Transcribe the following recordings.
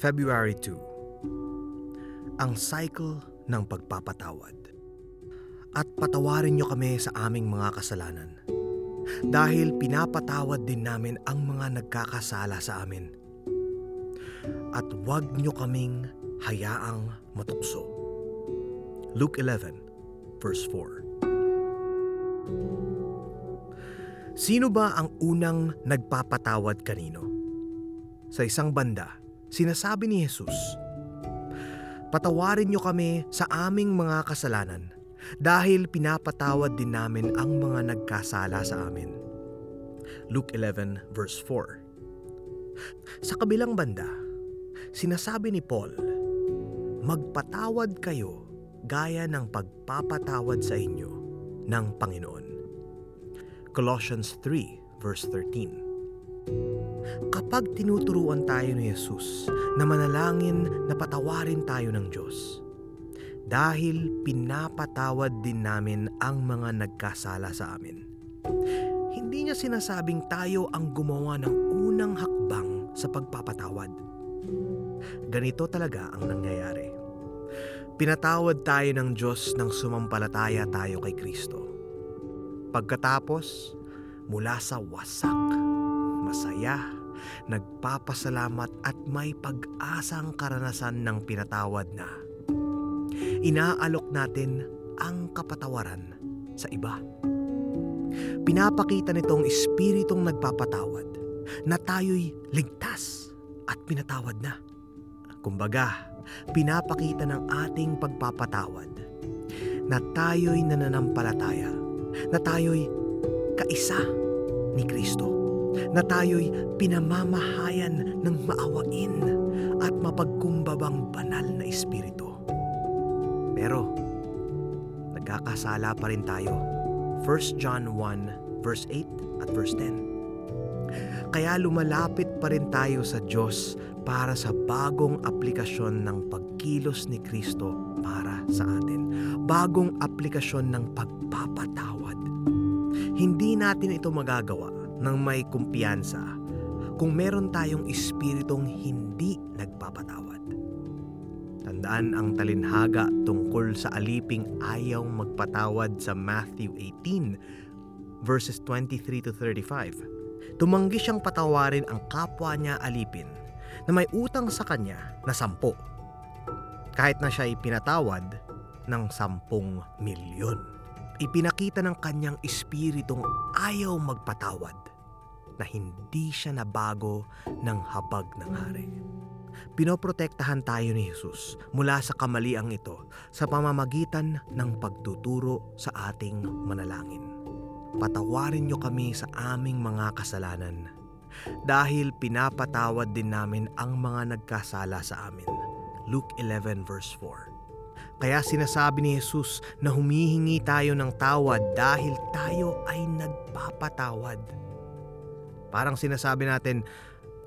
February 2 Ang cycle ng pagpapatawad At patawarin niyo kami sa aming mga kasalanan dahil pinapatawad din namin ang mga nagkakasala sa amin. At huwag niyo kaming hayaang matukso. Luke 11 verse 4 Sino ba ang unang nagpapatawad kanino? Sa isang banda, sinasabi ni Jesus, Patawarin niyo kami sa aming mga kasalanan dahil pinapatawad din namin ang mga nagkasala sa amin. Luke 11 verse 4 Sa kabilang banda, sinasabi ni Paul, Magpatawad kayo gaya ng pagpapatawad sa inyo ng Panginoon. Colossians 3 verse 13 Kapag tinuturuan tayo ni Jesus na manalangin na patawarin tayo ng Diyos, dahil pinapatawad din namin ang mga nagkasala sa amin. Hindi niya sinasabing tayo ang gumawa ng unang hakbang sa pagpapatawad. Ganito talaga ang nangyayari. Pinatawad tayo ng Diyos nang sumampalataya tayo kay Kristo. Pagkatapos, mula sa wasak, masaya, nagpapasalamat at may pag-asang karanasan ng pinatawad na. Inaalok natin ang kapatawaran sa iba. Pinapakita nitong espiritong nagpapatawad na tayo'y ligtas at pinatawad na. Kumbaga, pinapakita ng ating pagpapatawad na tayo'y nananampalataya, na tayo'y kaisa ni Kristo, na tayo'y pinamamahayan ng maawain at mapagkumbabang banal na espiritu. Pero, nagkakasala pa rin tayo. 1 John 1 verse 8 at verse 10. Kaya lumalapit pa rin tayo sa Diyos para sa bagong aplikasyon ng pagkilos ni Kristo para sa atin. Bagong aplikasyon ng pagpapatawad. Hindi natin ito magagawa ng may kumpiyansa kung meron tayong espiritong hindi nagpapatawad. Tandaan ang talinhaga tungkol sa aliping ayaw magpatawad sa Matthew 18 verses 23 to 35. Tumanggi siyang patawarin ang kapwa niya alipin na may utang sa kanya na sampo. Kahit na siya ay pinatawad ng sampung milyon. Ipinakita ng kanyang espiritong ayaw magpatawad na hindi siya nabago ng habag ng hari. Pinoprotektahan tayo ni Jesus mula sa kamaliang ito sa pamamagitan ng pagtuturo sa ating manalangin. Patawarin niyo kami sa aming mga kasalanan dahil pinapatawad din namin ang mga nagkasala sa amin. Luke 11 verse 4 Kaya sinasabi ni Jesus na humihingi tayo ng tawad dahil tayo ay nagpapatawad. Parang sinasabi natin,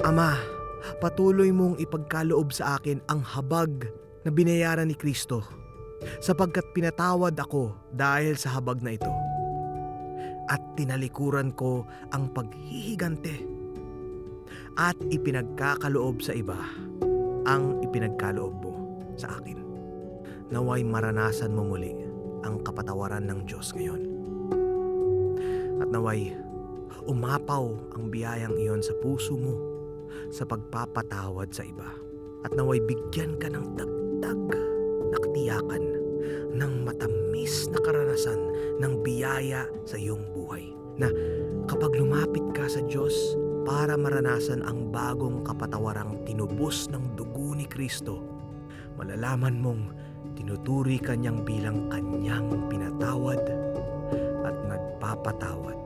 Ama, patuloy mong ipagkaloob sa akin ang habag na binayaran ni Kristo sapagkat pinatawad ako dahil sa habag na ito. At tinalikuran ko ang paghihigante at ipinagkakaloob sa iba ang ipinagkaloob mo sa akin. Naway maranasan mo muli ang kapatawaran ng Diyos ngayon. At naway umapaw ang biyayang iyon sa puso mo sa pagpapatawad sa iba. At naway bigyan ka ng dagdag na katiyakan ng matamis na karanasan ng biyaya sa iyong buhay. Na kapag lumapit ka sa Diyos para maranasan ang bagong kapatawarang tinubos ng dugo ni Kristo, malalaman mong tinuturi kanyang bilang kanyang pinatawad at nagpapatawad